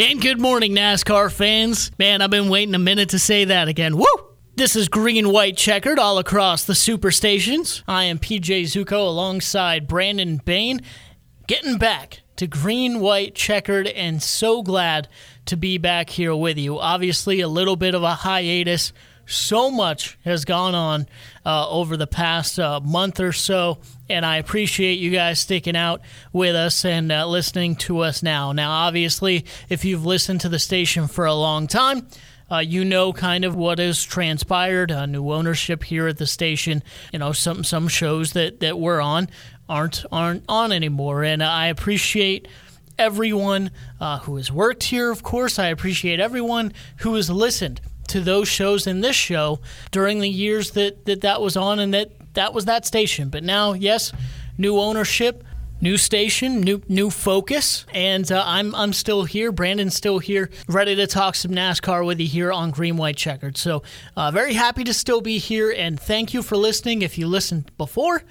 And good morning, NASCAR fans. Man, I've been waiting a minute to say that again. Woo! This is green, white, checkered all across the superstations. I am PJ Zuko alongside Brandon Bain, getting back to green, white, checkered, and so glad to be back here with you. Obviously, a little bit of a hiatus. So much has gone on uh, over the past uh, month or so and I appreciate you guys sticking out with us and uh, listening to us now. Now, obviously, if you've listened to the station for a long time, uh, you know kind of what has transpired. Uh, new ownership here at the station. You know, some some shows that that we're on aren't aren't on anymore, and I appreciate everyone uh, who has worked here. Of course, I appreciate everyone who has listened to those shows and this show during the years that that, that was on and that that was that station. But now, yes, new ownership, new station, new new focus, and uh, I'm I'm still here. Brandon's still here, ready to talk some NASCAR with you here on Green White Checkered. So, uh, very happy to still be here, and thank you for listening. If you listened before,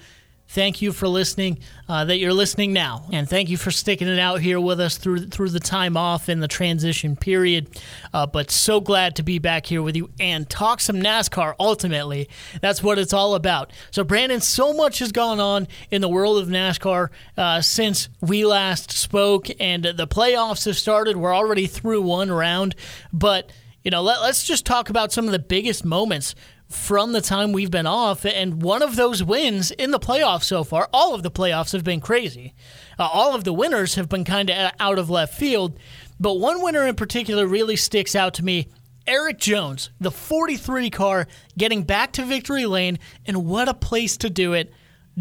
thank you for listening uh, that you're listening now. And thank you for sticking it out here with us through through the time off in the transition period. Uh, but so glad to be back here with you and talk some nascar ultimately. That's what it's all about. So brandon so much has gone on in the world of nascar uh, since we last spoke and the playoffs have started. We're already through one round. But you know let, let's just talk about some of the biggest moments from the time we've been off. And one of those wins in the playoffs so far, all of the playoffs have been crazy. Uh, all of the winners have been kind of out of left field. But one winner in particular really sticks out to me. Erik Jones, the 43 car, getting back to victory lane, and what a place to do it.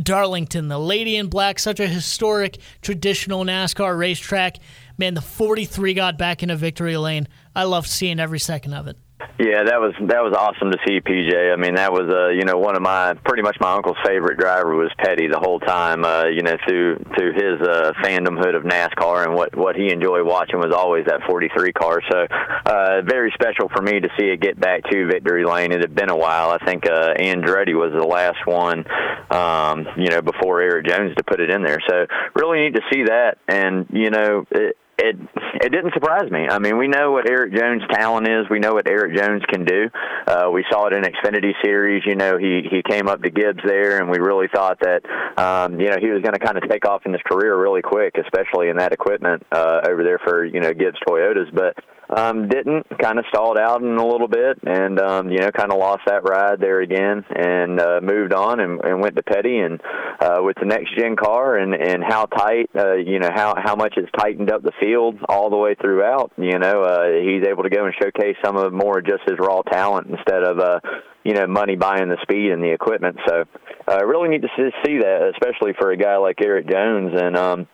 Darlington, the Lady in Black, such a historic, traditional NASCAR racetrack. Man, the 43 got back into victory lane. I love seeing every second of it. Yeah, that was that was awesome to see PJ. I mean, that was uh, you know one of my pretty much my uncle's favorite driver was Petty the whole time. Uh, you know through through his uh, fandomhood of NASCAR and what what he enjoyed watching was always that 43 car. So uh, very special for me to see it get back to victory lane. It had been a while. I think uh, Andretti was the last one, um, you know, before Erik Jones to put it in there. So really neat to see that. And you know. It, it it didn't surprise me. I mean, we know what Erik Jones' talent is. We know what Erik Jones can do. Uh, we saw it in Xfinity Series. You know, he he came up to Gibbs there, and we really thought that um, you know he was going to kind of take off in his career really quick, especially in that equipment uh, over there for you know Gibbs Toyotas. But um, didn't kind of stalled out in a little bit, and um, you know, kind of lost that ride there again, and uh, moved on and, and went to Petty, and uh, with the next gen car, and and how tight, uh, you know, how how much it's tightened up the field all the way throughout. You know, uh, he's able to go and showcase some of more just his raw talent instead of. Uh, you know, money buying the speed and the equipment. So, I uh, really need to see that, especially for a guy like Erik Jones. And um,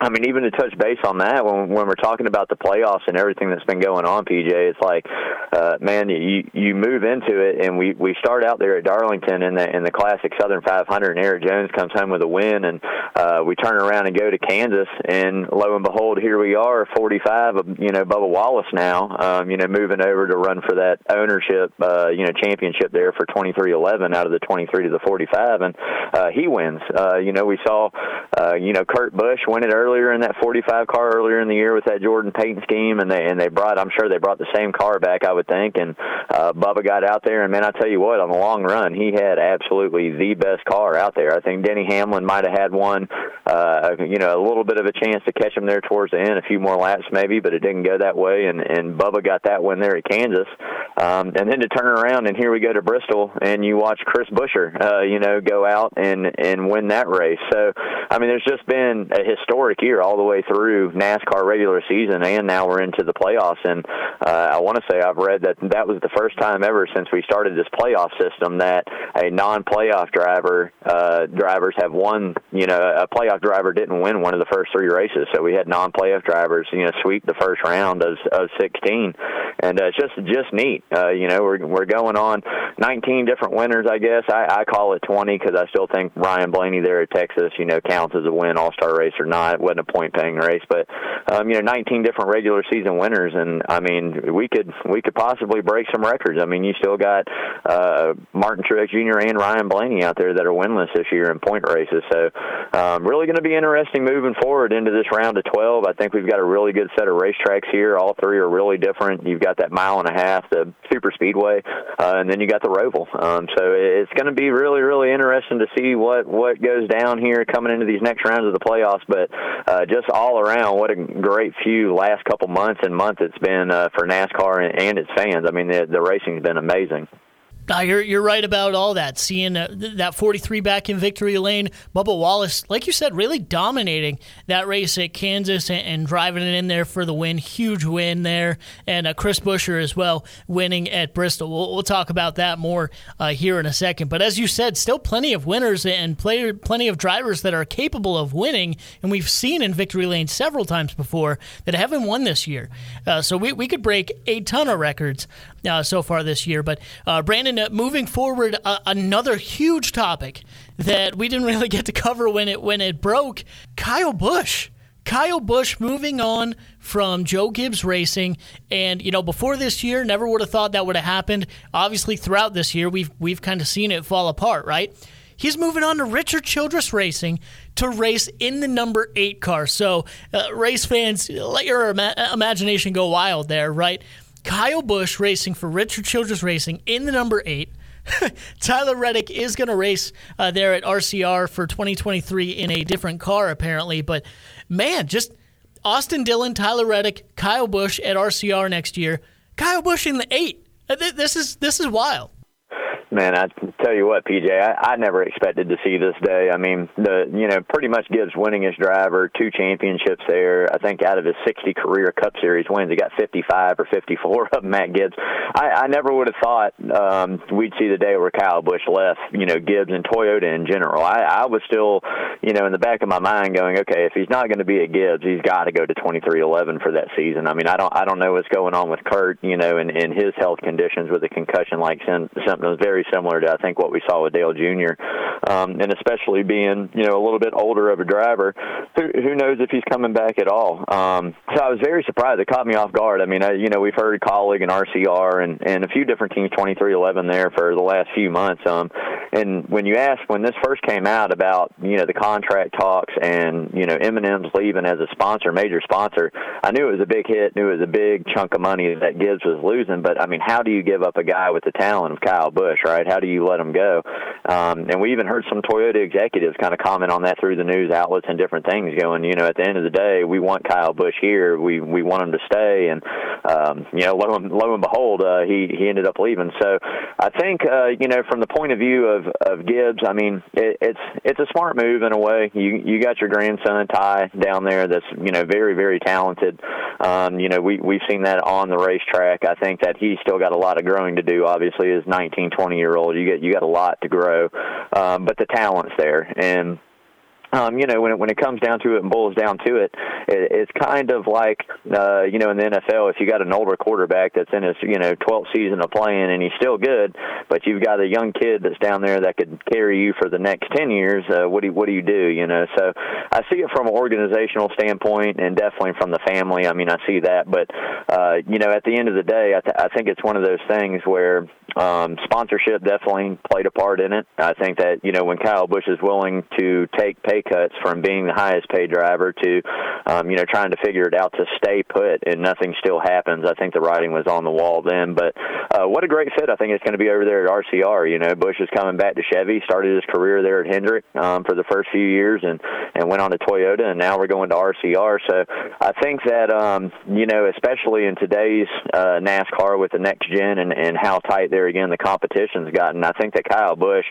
I mean, even to touch base on that, when when we're talking about the playoffs and everything that's been going on, PJ, it's like, uh, man, you you move into it, and we we start out there at Darlington in the in the Classic Southern 500, and Erik Jones comes home with a win, and uh, we turn around and go to Kansas, and lo and behold, here we are, 45 you know Bubba Wallace now, um, you know, moving over to run for that ownership, uh, you know, championship there for 23-11 out of the 23 to the 45, and uh, he wins. Uh, you know, we saw, uh, you know, Kurt Busch win it early earlier in that 45 car earlier in the year with that Jordan Payton scheme, and they and they brought I'm sure they brought the same car back I would think, and uh, Bubba got out there, and man, I tell you what, on the long run, he had absolutely the best car out there. I think Denny Hamlin might have had one, uh, you know, a little bit of a chance to catch him there towards the end, a few more laps maybe, but it didn't go that way, and and Bubba got that one there at Kansas, um, and then to turn around and here we go to Bristol, and you watch Chris Buescher, uh, you know, go out and and win that race. So, I mean, there's just been a historic year all the way through NASCAR regular season, and now we're into the playoffs. And uh, I want to say I've read that that was the first time ever since we started this playoff system that a non-playoff driver uh, drivers have won. You know, a playoff driver didn't win one of the first three races, so we had non-playoff drivers, you know, sweep the first round of, of 16, and uh, it's just just neat. Uh, you know, we're we're going on 19 different winners, I guess. I, I call it 20 because I still think Ryan Blaney there at Texas, you know, counts as a win, All Star race or not. Wasn't a point paying race, but um, you know, 19 different regular season winners, and I mean, we could we could possibly break some records. I mean, you still got uh, Martin Truex Jr. and Ryan Blaney out there that are winless this year in point races. So, um, really going to be interesting moving forward into this round of 12. I think we've got a really good set of racetracks here. All three are really different. You've got that mile and a half, the super speedway, uh, and then you got the Roval. Um, so it's going to be really, really interesting to see what what goes down here coming into these next rounds of the playoffs. But uh, just all around, what a great few last couple months and month it's been uh, for NASCAR and, and its fans. I mean, the the racing's been amazing. You're, you're right about all that. Seeing uh, that 43 back in victory lane, Bubba Wallace, like you said, really dominating that race at Kansas and, and driving it in there for the win. Huge win there. And uh, Chris Buescher as well, winning at Bristol. We'll, we'll talk about that more uh, here in a second. But as you said, still plenty of winners and player, plenty of drivers that are capable of winning. And we've seen in victory lane several times before that haven't won this year. Uh, so we, we could break a ton of records uh, so far this year. But Brandon, uh, moving forward, uh, another huge topic that we didn't really get to cover when it when it broke. Kyle Busch. Kyle Busch moving on from Joe Gibbs Racing, and you know before this year, never would have thought that would have happened. Obviously, throughout this year, we've we've kind of seen it fall apart, right? He's moving on to Richard Childress Racing to race in the number eight car. So, uh, race fans, let your ima- imagination go wild there, right? Kyle Busch racing for Richard Childress Racing in the number eight. Tyler Reddick is going to race uh, there at RCR for 2023 in a different car, apparently. But man, just Austin Dillon, Tyler Reddick, Kyle Busch at RCR next year. Kyle Busch in the eight. Uh, this is this is wild. Man, I tell you what, PJ, I, I never expected to see this day. I mean, the you know pretty much Gibbs winningest driver, two championships there. I think out of his 60 career Cup Series wins, he got 55 or 54 of Matt Gibbs. I, I never would have thought um, we'd see the day where Kyle Busch left. You know, Gibbs and Toyota in general. I, I was still, you know, in the back of my mind going, okay, if he's not going to be at Gibbs, he's got to go to 2311 for that season. I mean, I don't I don't know what's going on with Kurt, you know, and, and his health conditions with a concussion like symptoms very very similar to I think what we saw with Dale Jr. Um, and especially being you know a little bit older of a driver, who, who knows if he's coming back at all. Um, so I was very surprised. It caught me off guard. I mean, I, you know we've heard Kaulig and RCR and and a few different teams 2311 there for the last few months. Um, and when you ask when this first came out about you know the contract talks and you know M&M's leaving as a sponsor, major sponsor, I knew it was a big hit. Knew it was a big chunk of money that Gibbs was losing. But I mean, how do you give up a guy with the talent of Kyle Busch? right? How do you let them go? Um, and we even heard some Toyota executives kind of comment on that through the news outlets and different things, going, you know, at the end of the day, we want Kyle Busch here. We we want him to stay, and um, you know, lo and, lo and behold, uh, he he ended up leaving. So I think uh, you know, from the point of view of of Gibbs, I mean, it, it's it's a smart move in a way. You you got your grandson Ty down there, that's you know very very talented. Um, you know, we we've seen that on the racetrack. I think that he's still got a lot of growing to do. Obviously, as 19, 20 year old. You get you got a lot to grow, um, Uh, but the talent's there, and um, you know, when it, when it comes down to it and boils down to it, it it's kind of like, uh, you know, in the NFL, if you got an older quarterback that's in his, you know, 12th season of playing and he's still good, but you've got a young kid that's down there that could carry you for the next 10 years, uh, what do you, what do you do, you know? So I see it from an organizational standpoint and definitely from the family. I mean, I see that, but, uh, you know, at the end of the day, I, th- I think it's one of those things where um, sponsorship definitely played a part in it. I think that, you know, when Kyle Busch is willing to take pay pay cuts from being the highest paid driver to, um, you know, trying to figure it out to stay put and nothing still happens. I think the writing was on the wall then. But uh, what a great fit I think it's going to be over there at RCR. You know, Busch is coming back to Chevy, started his career there at Hendrick um, for the first few years and, and went on to Toyota, and now we're going to RCR. So I think that, um, you know, especially in today's uh, NASCAR with the next gen and, and how tight there again the competition's gotten, I think that Kyle Busch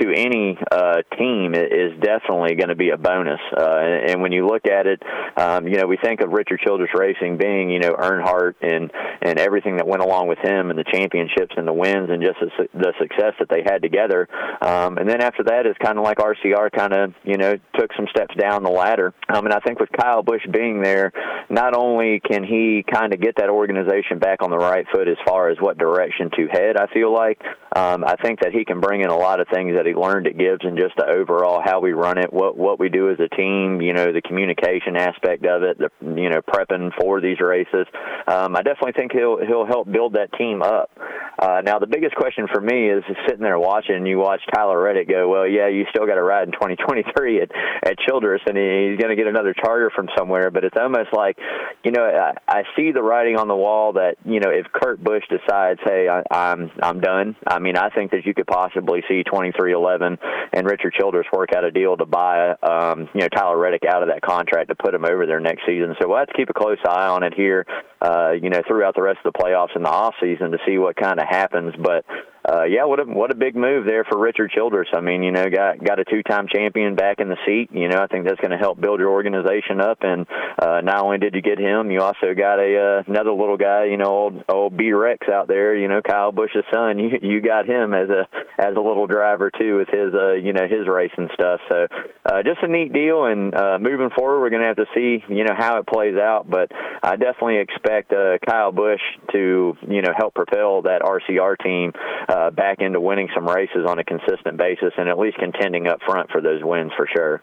to any uh, team is definitely going to be a bonus. Uh, and, and when you look at it, um, you know, we think of Richard Childress Racing being, you know, Earnhardt and and everything that went along with him and the championships and the wins and just the, success that they had together. Um, and then after that, it's kind of like RCR kind of, you know, took took some steps down the ladder. Um, and I think with Kyle Busch being there, not only can he kind of get that organization back on the right foot as far as what direction to head, I feel like, um, I think that he can bring in a lot of things that he learned at Gibbs and just the overall how we run it, what what we do as a team, you know, the communication aspect of it, the you know prepping for these races. Um, I definitely think he'll he'll help build that team up. Uh, now the biggest question for me is sitting there watching. You watch Tyler Reddick go, well, yeah, you still got to ride in 2023 at at Childress, and he, he's going to get another charter from somewhere. But it's almost like, you know, I, I see the writing on the wall that you know if Kurt Busch decides, hey, I, I'm I'm done. I'm mean, I think that you could possibly see 23-11 and Richard Childress work out a deal to buy, um, you know, Tyler Reddick out of that contract to put him over there next season. So we'll have to keep a close eye on it here, uh, you know, throughout the rest of the playoffs and the off season to see what kind of happens. But uh, yeah, what a what a big move there for Richard Childress. I mean, you know, got got a two-time champion back in the seat. You know, I think that's going to help build your organization up. And uh, not only did you get him, you also got a uh, another little guy. You know, old old B Rex out there. You know, Kyle Busch's son. You you got him as a as a little driver too with his uh you know his racing stuff. So uh, just a neat deal. And uh, moving forward, we're going to have to see you know how it plays out. But I definitely expect uh, Kyle Busch to you know help propel that RCR team uh, back into winning some races on a consistent basis and at least contending up front for those wins for sure.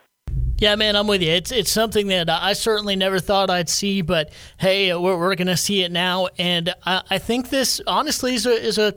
Yeah, man, I'm with you. It's it's something that I certainly never thought I'd see, but hey, we're, we're going to see it now, and I, I think this honestly is a, is a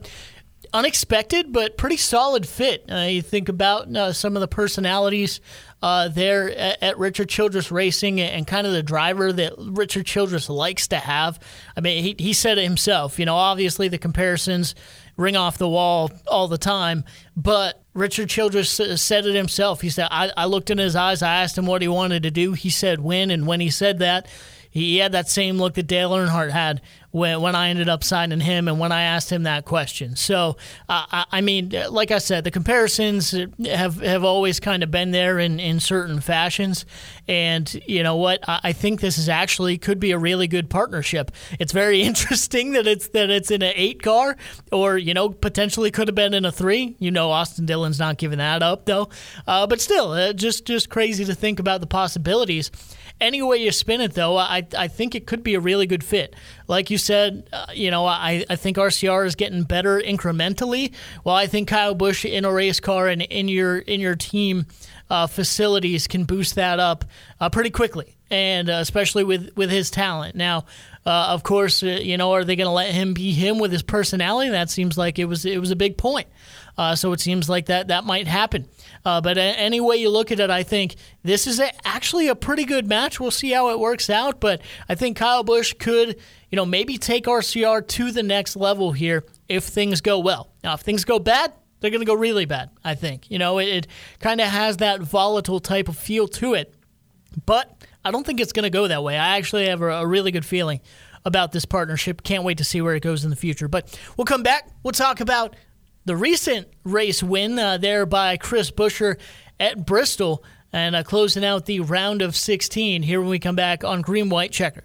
unexpected but pretty solid fit. Uh, you think about uh, some of the personalities uh, there at, at, Richard Childress Racing and kind of the driver that Richard Childress likes to have. I mean, he, he said it himself. You know, obviously the comparisons ring off the wall all the time. But Richard Childress said it himself. He said, I, I looked in his eyes. I asked him what he wanted to do. He said win. And when he said that, he had that same look that Dale Earnhardt had when, when I ended up signing him and when I asked him that question. So, uh, I, I, mean, like I said, the comparisons have, have always kind of been there in, in certain fashions. And you know what? I, I think this is actually could be a really good partnership. It's very interesting that it's that it's in an eight car, or you know, potentially could have been in a three. You know, Austin Dillon's not giving that up though. Uh, but still, uh, just just crazy to think about the possibilities any way you spin it, though, I, I think it could be a really good fit. Like you said, uh, you know, I, I think RCR is getting better incrementally. Well, I think Kyle Busch in a race car and in your in your team uh, facilities can boost that up uh, pretty quickly, and uh, especially with with his talent. Now, uh, of course, uh, you know, are they going to let him be him with his personality? That seems like it was it was a big point. Uh, so it seems like that that might happen. Uh, but any way you look at it, I think this is a, actually a pretty good match. We'll see how it works out. But I think Kyle Busch could, you know, maybe take RCR to the next level here if things go well. Now, if things go bad, they're going to go really bad, I think. You know, it, it kind of has that volatile type of feel to it. But I don't think it's going to go that way. I actually have a, a really good feeling about this partnership. Can't wait to see where it goes in the future. But we'll come back. We'll talk about the recent race win uh, there by Chris Buescher at Bristol and uh, closing out the round of 16 here when we come back on Green White Checker.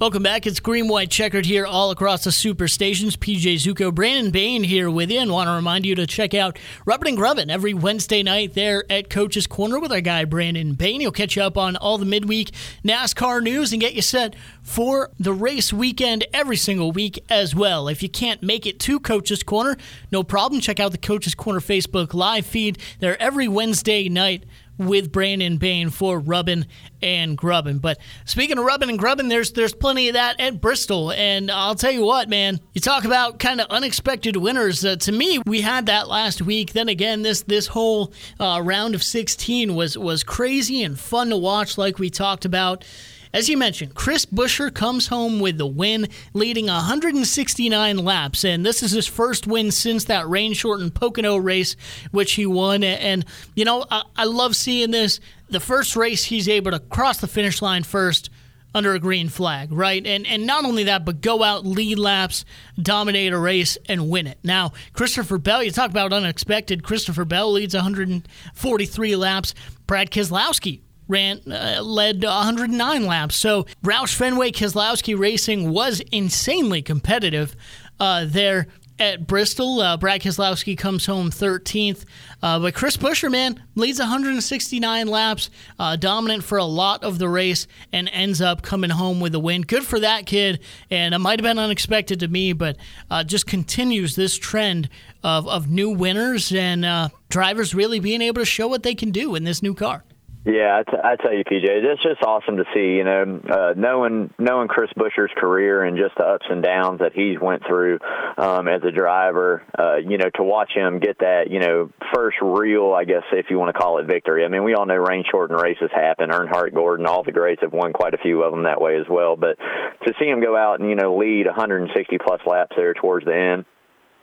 Welcome back. It's Green White Checkered here all across the super stations. PJ Zuko, Brandon Bain here with you, and want to remind you to check out Rubbin and Grubbin every Wednesday night there at Coach's Corner with our guy Brandon Bain. He'll catch you up on all the midweek NASCAR news and get you set for the race weekend every single week as well. If you can't make it to Coach's Corner, no problem. Check out the Coach's Corner Facebook live feed there every Wednesday night with Brandon Bain for rubbing and grubbing. But speaking of rubbing and grubbing, there's there's plenty of that at Bristol. And I'll tell you what, man, you talk about kind of unexpected winners. Uh, to me, we had that last week. Then again, this this whole uh, round of 16 was was crazy and fun to watch, like we talked about. As you mentioned, Chris Buescher comes home with the win, leading 169 laps, and this is his first win since that rain shortened Pocono race, which he won. And, you know, I, I love seeing this. The first race, he's able to cross the finish line first under a green flag, right? And and not only that, but go out, lead laps, dominate a race, and win it. Now, Christopher Bell, you talk about unexpected. Christopher Bell leads 143 laps. Brad Keselowski ran uh, led 109 laps. So Roush Fenway Keselowski Racing was insanely competitive uh, there at Bristol. Uh, Brad Keselowski comes home 13th. Uh, but Chris Buescher, man, leads 169 laps, uh, dominant for a lot of the race, and ends up coming home with a win. Good for that kid. And it might have been unexpected to me, but uh, just continues this trend of, of new winners and uh, drivers really being able to show what they can do in this new car. Yeah, I, t- I tell you, PJ, it's just awesome to see. You know, uh, knowing knowing Chris Buescher's career and just the ups and downs that he's went through um, as a driver. Uh, you know, to watch him get that, you know, first real, I guess, if you want to call it victory. I mean, we all know rain shortened races happen. Earnhardt Gordon, all the greats have won quite a few of them that way as well. But to see him go out and you know lead 160 plus laps there towards the end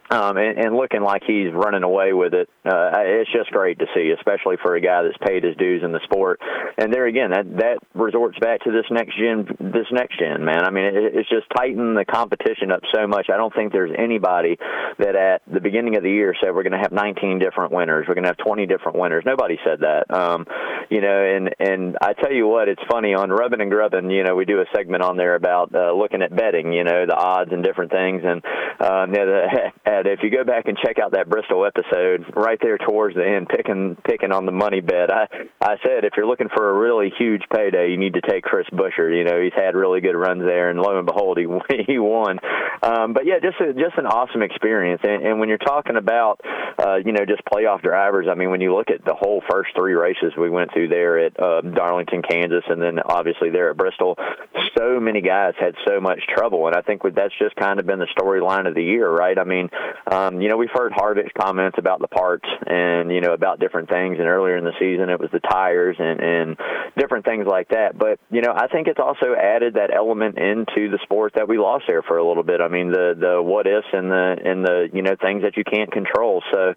um, and, and looking like he's running away with it. Uh, it's just great to see, especially for a guy that's paid his dues in the sport. And there again, that that resorts back to this next gen. This next gen, man. I mean, it, it's just tightened the competition up so much. I don't think there's anybody that at the beginning of the year said we're going to have 19 different winners. We're going to have 20 different winners. Nobody said that. Um, you know, and and I tell you what, it's funny on Rubbin and Grubbin. You know, we do a segment on there about uh, looking at betting. You know, the odds and different things, and um, you know, the, that if you go back and check out that Bristol episode, right there towards the end, picking picking on the money bet, I I said if you're looking for a really huge payday, you need to take Chris Buescher. You know, he's had really good runs there, and lo and behold, he he won. Um, but yeah, just a, just an awesome experience. And, and when you're talking about uh, you know just playoff drivers, I mean, when you look at the whole first three races we went through there at uh, Darlington, Kansas, and then obviously there at Bristol, so many guys had so much trouble, and I think that's just kind of been the storyline of the year, right? I mean, um, you know, we've heard Harvick's comments about the parts and you know about different things, and earlier in the season it was the tires and and different things like that. But you know, I think it's also added that element into the sport that we lost there for a little bit. I mean, the the what ifs and the and the you know things that you can't control. So,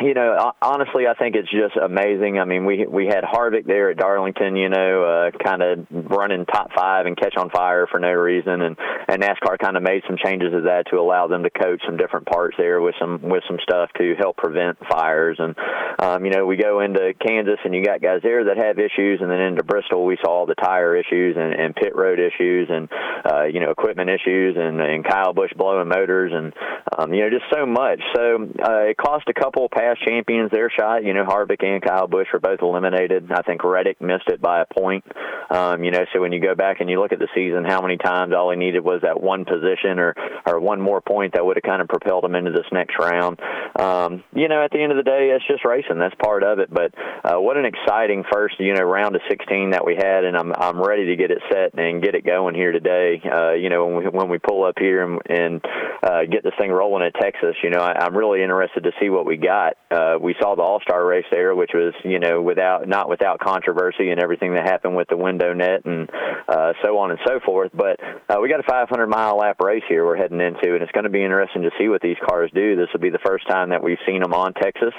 you know, honestly, I think it's just amazing. I mean, we we had Harvick there at Darlington, you know, uh, kind of running top five and catch on fire for no reason, and and NASCAR kind of made some changes to that to allow them to coach some different parts there with some with some stuff to help prevent fires. And um, you know, we go into Kansas and you got guys there that have issues, and then into Bristol we saw the tire issues and, and pit road issues and uh, you know equipment issues and, and Kyle Busch blowing motors and um, you know just so much. So uh, it cost a couple past champions their shot. You know, Harvick and Kyle Busch were both eliminated. I think Reddick missed it by a point. Um, you know, so when you go back and you look at the season, how many times all he needed was that one position or or one more point that would have kind of propelled him into this next round. Um, you know, at the end of the day, it's just racing. That's part of it. But uh, what an exciting first, you know, round of 16 that we had, and I'm I'm ready to get it set and get it going here today. Uh, you know, when we when we pull up here and, and uh, get this thing rolling at Texas, you know, I, I'm really interested to see what we got. Uh, we saw the All Star race there, which was you know without not without controversy and everything that happened with the window net and uh, so on and so forth. But uh, we got a 500 mile lap race here we're heading into, and it's going to be interesting to see what these cars do. This will be the first time that we've seen them on Texas,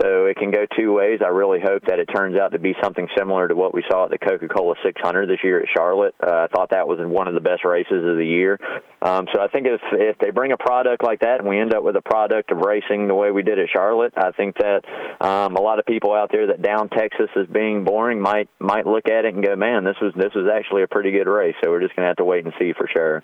so it can go two ways. I really hope that it turns out to be something similar to what we saw at the Coca-Cola 600 this year at Charlotte. Uh, I thought that was one of the best races of the year. Um, so I think if if they bring a product like that and we end up with a product of racing the way we did at Charlotte, I think that um, a lot of people out there that down Texas as being boring might might look at it and go, man, this was this was actually a pretty good race. So we're just gonna have to wait and see for sure.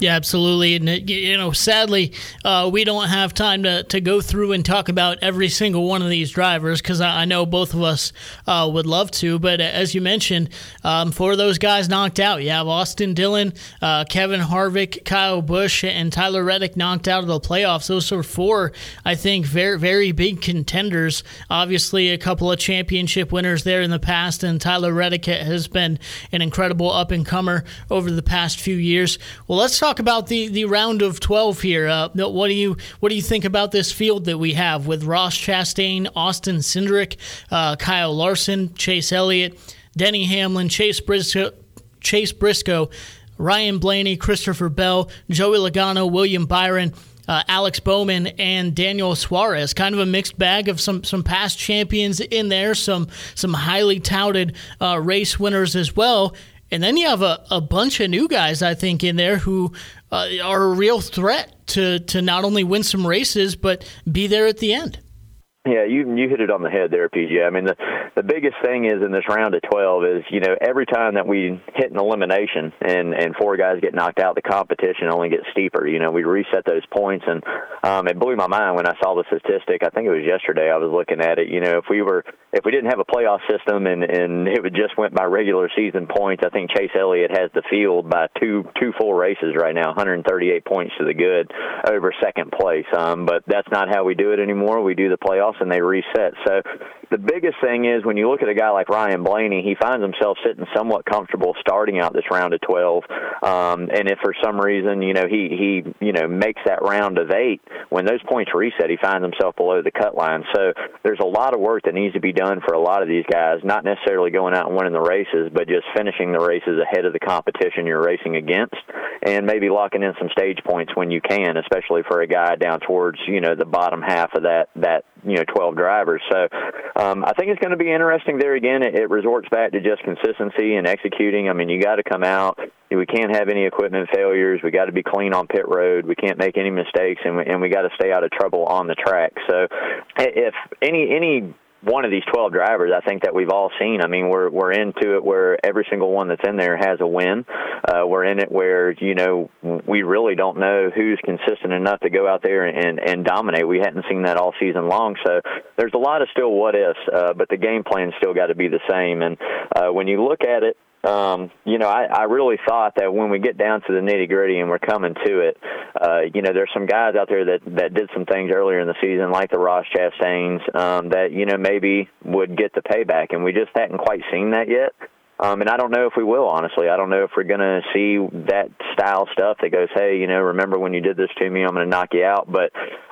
Yeah, absolutely. And, you know, sadly, uh, we don't have time to, to go through and talk about every single one of these drivers because I, I, know both of us uh, would love to. But as you mentioned, um, for those guys knocked out, you have Austin Dillon, uh, Kevin Harvick, Kyle Busch, and Tyler Reddick knocked out of the playoffs. Those are four, I think, very, very big contenders. Obviously, a couple of championship winners there in the past, and Tyler Reddick has been an incredible up and comer over the past few years. Well, let's talk about the, the round of 12 here. Uh, what do you what do you think about this field that we have with Ross Chastain, Austin Cindric, uh, Kyle Larson, Chase Elliott, Denny Hamlin, Chase Briscoe, Chase Briscoe, Ryan Blaney, Christopher Bell, Joey Logano, William Byron. Uh, Alex Bowman and Daniel Suarez. Kind of a mixed bag of some some past champions in there, some some highly touted uh, race winners as well. And then you have a, a bunch of new guys, I think, in there who uh, are a real threat to, to not only win some races, but be there at the end. Yeah, you you hit it on the head there, PJ. I mean, the the biggest thing is in this round of 12 is you know every time that we hit an elimination and and four guys get knocked out, the competition only gets steeper. You know, we reset those points, and um, it blew my mind when I saw the statistic. I think it was yesterday. I was looking at it. You know, if we were if we didn't have a playoff system and and it just went by regular season points, I think Chase Elliott has the field by two two full races right now, 138 points to the good over second place. Um, but that's not how we do it anymore. We do the and they reset. So the biggest thing is when you look at a guy like Ryan Blaney, he finds himself sitting somewhat comfortable starting out this round of 12. Um, and if for some reason, you know, he, he, you know, makes that round of eight, when those points reset, he finds himself below the cut line. So there's a lot of work that needs to be done for a lot of these guys, not necessarily going out and winning the races, but just finishing the races ahead of the competition you're racing against and maybe locking in some stage points when you can, especially for a guy down towards, you know, the bottom half of that, that, you know, 12 drivers. So um, I think it's going to be interesting there again. It, it resorts back to just consistency and executing. I mean, you got to come out. We can't have any equipment failures. We got to be clean on pit road. We can't make any mistakes, and we, and we got to stay out of trouble on the track. So if any any one of these 12 drivers I think that we've all seen. I mean, we're we're into it where every single one that's in there has a win. Uh, we're in it where you know we really don't know who's consistent enough to go out there and and dominate. We hadn't seen that all season long, so there's a lot of still what ifs. Uh, but the game plan's still got to be the same. And uh, when you look at it um, you know, I, I really thought that when we get down to the nitty gritty and we're coming to it, uh, you know, there's some guys out there that that did some things earlier in the season, like the Ross Chastains, um, that you know maybe would get the payback, and we just hadn't quite seen that yet. Um, and I don't know if we will, honestly. I don't know if we're going to see that style stuff that goes, hey, you know, remember when you did this to me, I'm going to knock you out. But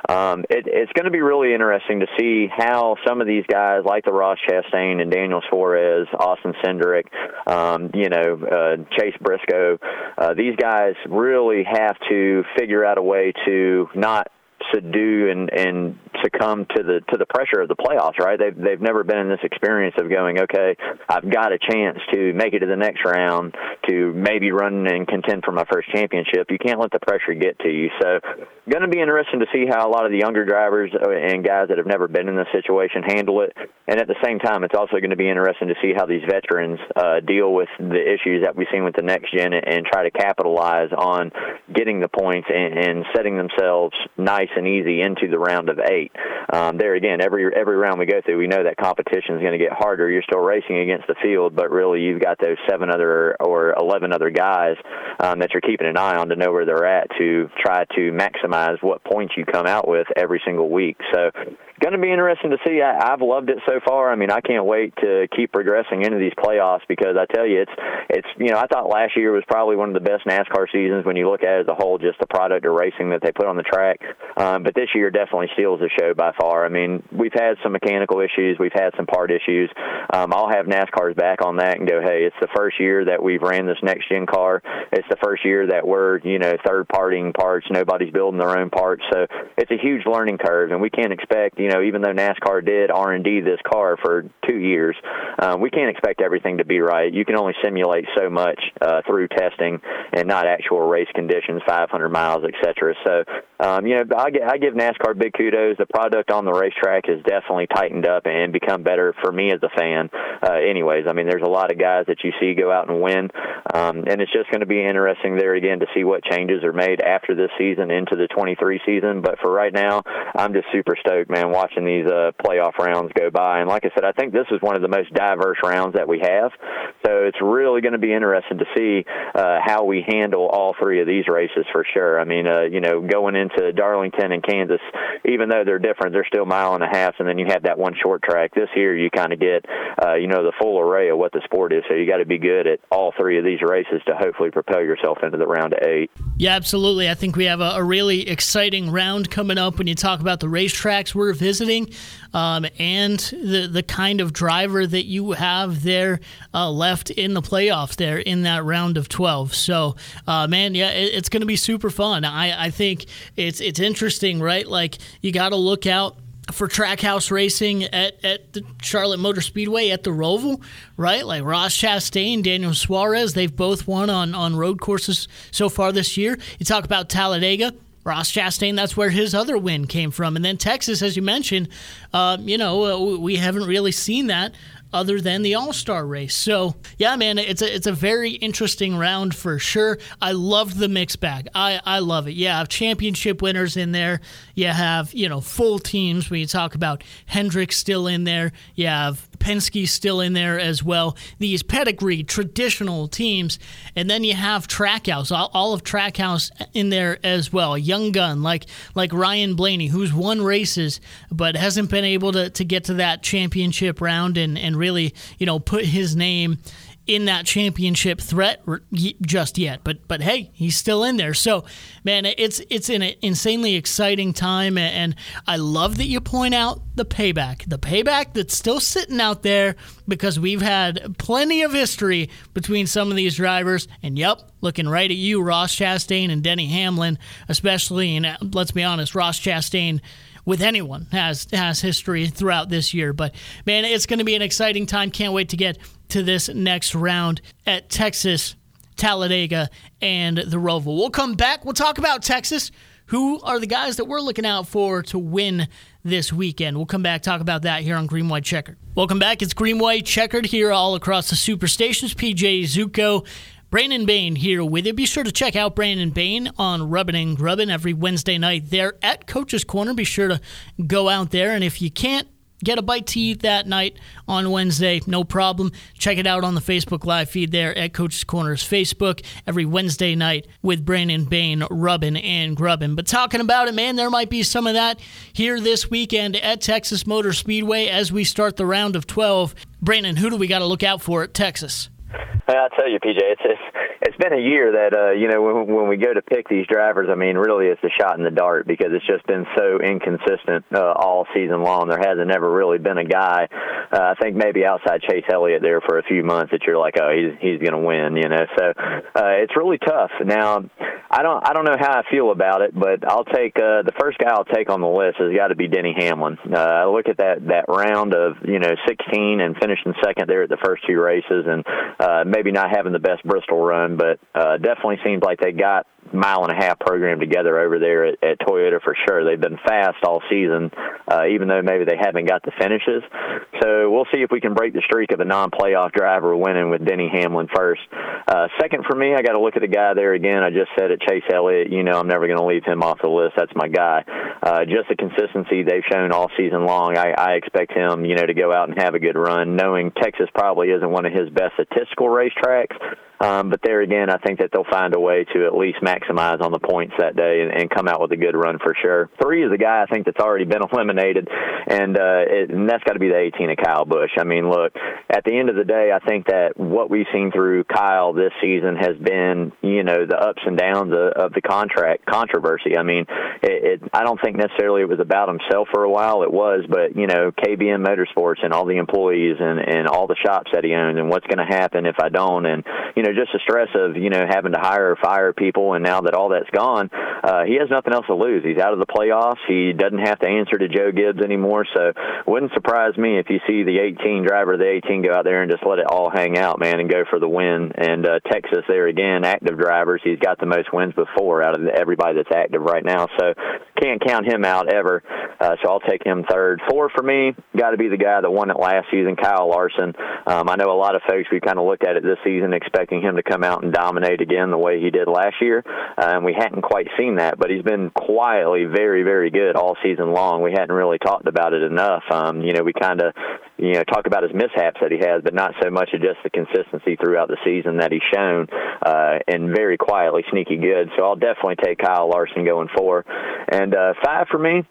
um, it, it's going to be really interesting to see how some of these guys, like the Ross Chastain and Daniel Suarez, Austin Cindric, um, you know, uh, Chase Briscoe, uh, these guys really have to figure out a way to not subdue and and succumb to the to the pressure of the playoffs, right? They've they've never been in this experience of going, okay, I've got a chance to make it to the next round, to maybe run and contend for my first championship. You can't let the pressure get to you. So, going to be interesting to see how a lot of the younger drivers uh, and guys that have never been in this situation handle it. And at the same time, it's also going to be interesting to see how these veterans uh, deal with the issues that we've seen with the next gen and try to capitalize on getting the points and, and setting themselves nice and easy into the round of eight. Um, there again, every every round we go through, we know that competition is going to get harder. You're still racing against the field, but really you've got those seven other or eleven other guys um, that you're keeping an eye on to know where they're at to try to maximize what points you come out with every single week. So going to be interesting to see. I, I've loved it so far. I mean, I can't wait to keep progressing into these playoffs because I tell you, it's it's you know I thought last year was probably one of the best NASCAR seasons when you look at it as a whole, just the product of racing that they put on the track. Um, but this year definitely steals the show by far. I mean, we've had some mechanical issues, we've had some part issues. Um, I'll have NASCAR's back on that and go, hey, it's the first year that we've ran this next gen car. It's the first year that we're you know third partying parts. Nobody's building their own parts, so it's a huge learning curve, and we can't expect you know even though NASCAR did R&D this car for two years, uh, we can't expect everything to be right. You can only simulate so much uh, through testing and not actual race conditions, 500 miles, etc. So, um, you know, I, I give NASCAR big kudos. The product on the racetrack has definitely tightened up and become better for me as a fan. Uh, anyways, I mean, there's a lot of guys that you see go out and win, um, and it's just going to be interesting there again to see what changes are made after this season into the 23 season. But for right now, I'm just super stoked, man, watching these uh, playoff rounds go by. And like I said, I think this is one of the most diverse rounds that we have. So it's really going to be interesting to see uh, how we handle all three of these races for sure. I mean, uh, you know, going into Darlington and Kansas, even though they're different, they're still mile and a half, and then you have that one short track. This year, you kind of get, uh, you know, the full array of what the sport is. So you got to be good at all three of these races to hopefully propel yourself into the round of eight. Yeah, absolutely. I think we have a, a really exciting round coming up when you talk about the racetracks we're visiting um, and the the kind of driver that you have there uh, left in the playoffs there in that round of 12. So, uh, man, yeah, it, it's going to be super fun. I, I think it's it's interesting, right? Like you got to look out for trackhouse racing at, at the Charlotte Motor Speedway at the Roval, right? Like Ross Chastain, Daniel Suarez, they've both won on, on road courses so far this year. You talk about Talladega Ross Chastain, that's where his other win came from. And then Texas, as you mentioned, uh, you know, uh, we haven't really seen that other than the All Star race. So yeah, man, it's a it's a very interesting round for sure. I loved the mix bag. I I love it. Yeah, championship winners in there. You have you know full teams when you talk about Hendrick still in there. You have Penske still in there as well. These pedigree traditional teams, and then you have Trackhouse, all, of Trackhouse in there as well. Young gun like like Ryan Blaney, who's won races but hasn't been able to, to get to that championship round and, and really you know put his name in that championship threat just yet. But but hey, he's still in there. So man, it's it's an insanely exciting time, and I love that you point out the payback, the payback that's still sitting out there because we've had plenty of history between some of these drivers. And yep, looking right at you, Ross Chastain and Denny Hamlin, especially. And uh, let's be honest, Ross Chastain with anyone has has history throughout this year. But man, it's going to be an exciting time. Can't wait to get to this next round at Texas, Talladega, and the Roval. We'll come back. We'll talk about Texas. Who are the guys that we're looking out for to win this weekend? We'll come back talk about that here on Green White Checkered. Welcome back. It's Green White Checkered here all across the superstations. PJ Zuko Brandon Bain here with you. Be sure to check out Brandon Bain on Rubbin and Grubbin every Wednesday night there at Coach's Corner. Be sure to go out there, and if you can't get a bite to eat that night on Wednesday, no problem. Check it out on the Facebook Live feed there at Coach's Corner's Facebook every Wednesday night with Brandon Bain, rubbing and grubbing. But talking about it, man, there might be some of that here this weekend at Texas Motor Speedway as we start the round of 12. Brandon, who do we got to look out for at Texas? I tell you, PJ, it's it's, it's been a year that uh, you know when, when we go to pick these drivers. I mean, really, it's a shot in the dark because it's just been so inconsistent uh, all season long. There hasn't ever really been a guy. Uh, I think maybe outside Chase Elliott there for a few months that you're like, oh, he's he's going to win. You know, so uh, it's really tough. Now, I don't I don't know how I feel about it, but I'll take uh, the first guy I'll take on the list has got to be Denny Hamlin. Uh, I look at that that round of you know 16 and finishing second there at the first two races, and uh, maybe not having the best Bristol run, but uh, definitely seems like they got mile and a half program together over there at, at Toyota for sure. They've been fast all season, uh, even though maybe they haven't got the finishes. So we'll see if we can break the streak of a non-playoff driver winning with Denny Hamlin first. Uh, second for me, I got to look at the guy there again. I just said it, Chase Elliott. You know, I'm never going to leave him off the list. That's my guy. Uh, just the consistency they've shown all season long. I, I expect him, you know, to go out and have a good run, knowing Texas probably isn't one of his best statistical racetracks. Um, but there again, I think that they'll find a way to at least maximize on the points that day and, and come out with a good run for sure. Three is a guy I think that's already been eliminated, and uh, it, and that's got to be the 18 of Kyle Busch. I mean, look, at the end of the day, I think that what we've seen through Kyle this season has been, you know, the ups and downs of, of the contract controversy. I mean, it, it, I don't think necessarily it was about himself for a while. It was, but you know, KBM Motorsports and all the employees and and all the shops that he owns and what's going to happen if I don't, and you know just the stress of you know having to hire or fire people, and now that all that's gone, uh, he has nothing else to lose. He's out of the playoffs. He doesn't have to answer to Joe Gibbs anymore. So wouldn't surprise me if you see the 18 driver, the 18 go out there and just let it all hang out, man, and go for the win. And uh, Texas there again, active drivers. He's got the most wins before out of everybody that's active right now. So can't count him out ever. Uh, so I'll take him third. Four for me, got to be the guy that won it last season, Kyle Larson. Um, I know a lot of folks we kind of looked at it this season expecting him to come out and dominate again the way he did last year, uh, and we hadn't quite seen that. But he's been quietly very, very good all season long. We hadn't really talked about it enough. Um, you know, we kind of you know talk about his mishaps that he has, but not so much of just the consistency throughout the season that he's shown, uh, and very quietly sneaky good. So I'll definitely take Kyle Larson going four, and uh, five for me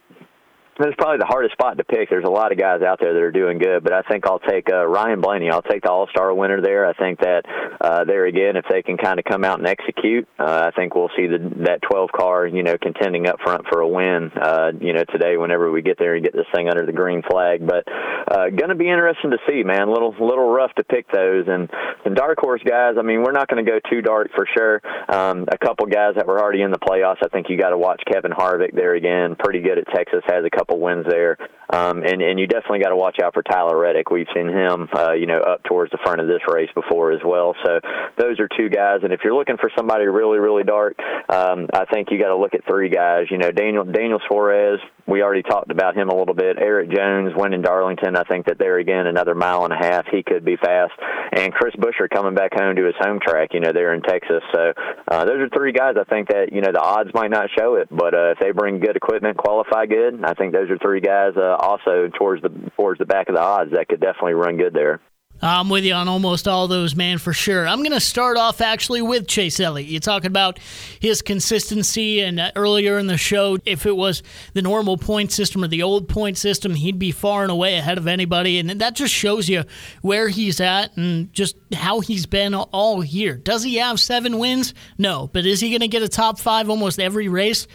it's probably the hardest spot to pick. There's a lot of guys out there that are doing good, but I think I'll take uh, Ryan Blaney. I'll take the All Star winner there. I think that uh, there again, if they can kind of come out and execute, uh, I think we'll see the, that 12 car, you know, contending up front for a win. Uh, you know, today whenever we get there and get this thing under the green flag, but uh, to be interesting to see, man. Little little rough to pick those and some dark horse guys. I mean, we're not going to go too dark for sure. Um, a couple guys that were already in the playoffs. I think you got to watch Kevin Harvick there again. Pretty good at Texas. Has a couple couple wins there. Um, and and you definitely got to watch out for Tyler Reddick. We've seen him, uh, you know, up towards the front of this race before as well. So those are two guys. And if you're looking for somebody really really dark, um, I think you got to look at three guys. You know, Daniel Daniel Suarez. We already talked about him a little bit. Erik Jones, winning Darlington. I think that there again another mile and a half. He could be fast. And Chris Buescher coming back home to his home track. You know, there in Texas. So uh, those are three guys. I think that you know the odds might not show it, but uh, if they bring good equipment, qualify good, I think those are three guys. Uh, also towards the towards the back of the odds that could definitely run good there. I'm with you on almost all those, man, for sure. I'm going to start off actually with Chase Elliott. You talking about his consistency, and uh, earlier in the show, if it was the normal point system or the old point system, he'd be far and away ahead of anybody. And that just shows you where he's at and just how he's been all year. Does he have seven wins? No. But is he going to get a top five almost every race?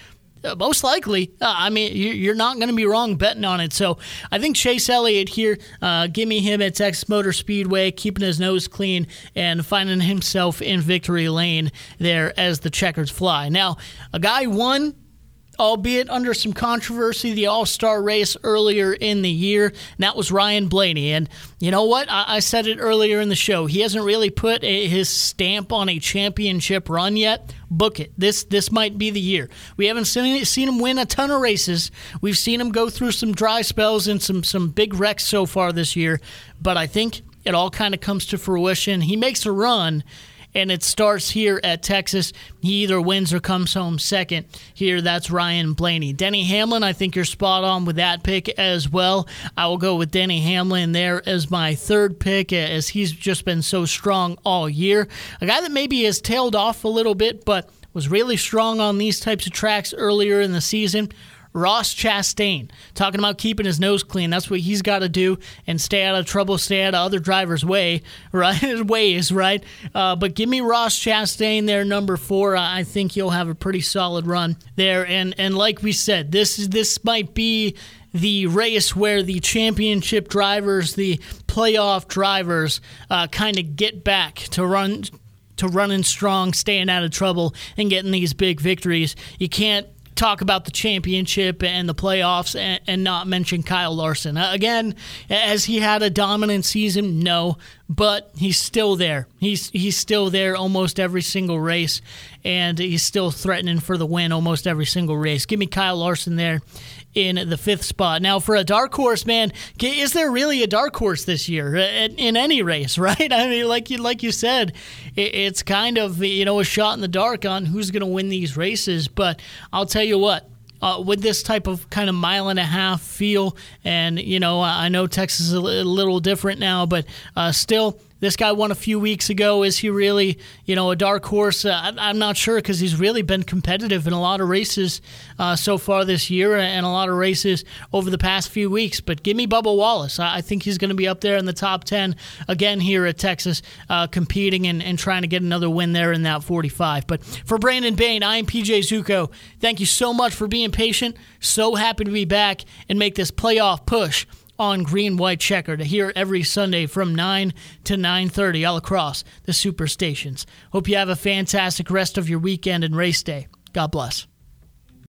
Uh, most likely. Uh, I mean, you're not going to be wrong betting on it. So I think Chase Elliott here, uh, give me him at Texas Motor Speedway, keeping his nose clean and finding himself in victory lane there as the checkers fly. Now, a guy won albeit under some controversy, the All Star race earlier in the year. And that was Ryan Blaney. And you know what? I, I said it earlier in the show. He hasn't really put a, his stamp on a championship run yet. Book it. This this might be the year. We haven't seen, seen him win a ton of races. We've seen him go through some dry spells and some some big wrecks so far this year. But I think it all kind of comes to fruition. He makes a run and it starts here at Texas. He either wins or comes home second. Here, that's Ryan Blaney. Denny Hamlin, I think you're spot on with that pick as well. I will go with Denny Hamlin there as my third pick, uh, as he's just been so strong all year. A guy that maybe has tailed off a little bit, but was really strong on these types of tracks earlier in the season. Ross Chastain talking about keeping his nose clean. That's what he's got to do and stay out of trouble, stay out of other drivers' way, right? Ways, right? Uh, but give me Ross Chastain there, number four. I think he'll have a pretty solid run there. And and like we said, this is this might be the race where the championship drivers, the playoff drivers, uh, kind of get back to run to running strong, staying out of trouble, and getting these big victories. You can't talk about the championship and the playoffs and, and not mention Kyle Larson. Uh, again, has he had a dominant season? No, but he's still there. He's he's still there almost every single race, and he's still threatening for the win almost every single race. Give me Kyle Larson there in the fifth spot. Now, for a dark horse, man, is there really a dark horse this year in any race? Right? I mean, like you like you said, it's kind of you know a shot in the dark on who's going to win these races. But I'll tell you what. Uh, with this type of kind of mile and a half feel, and you know, I know Texas is a little different now, but uh, still, this guy won a few weeks ago. Is he really, you know, a dark horse? Uh, I'm not sure because he's really been competitive in a lot of races uh, so far this year and a lot of races over the past few weeks. But give me Bubba Wallace. I think he's going to be up there in the top 10 again here at Texas, uh, competing and, and trying to get another win there in that 45. But for Brandon Bain, I am PJ Zuko. Thank you so much for being patient. So happy to be back and make this playoff push on Green White Checker to hear every Sunday from 9 to 9:30 all across the super stations. Hope you have a fantastic rest of your weekend and race day. God bless.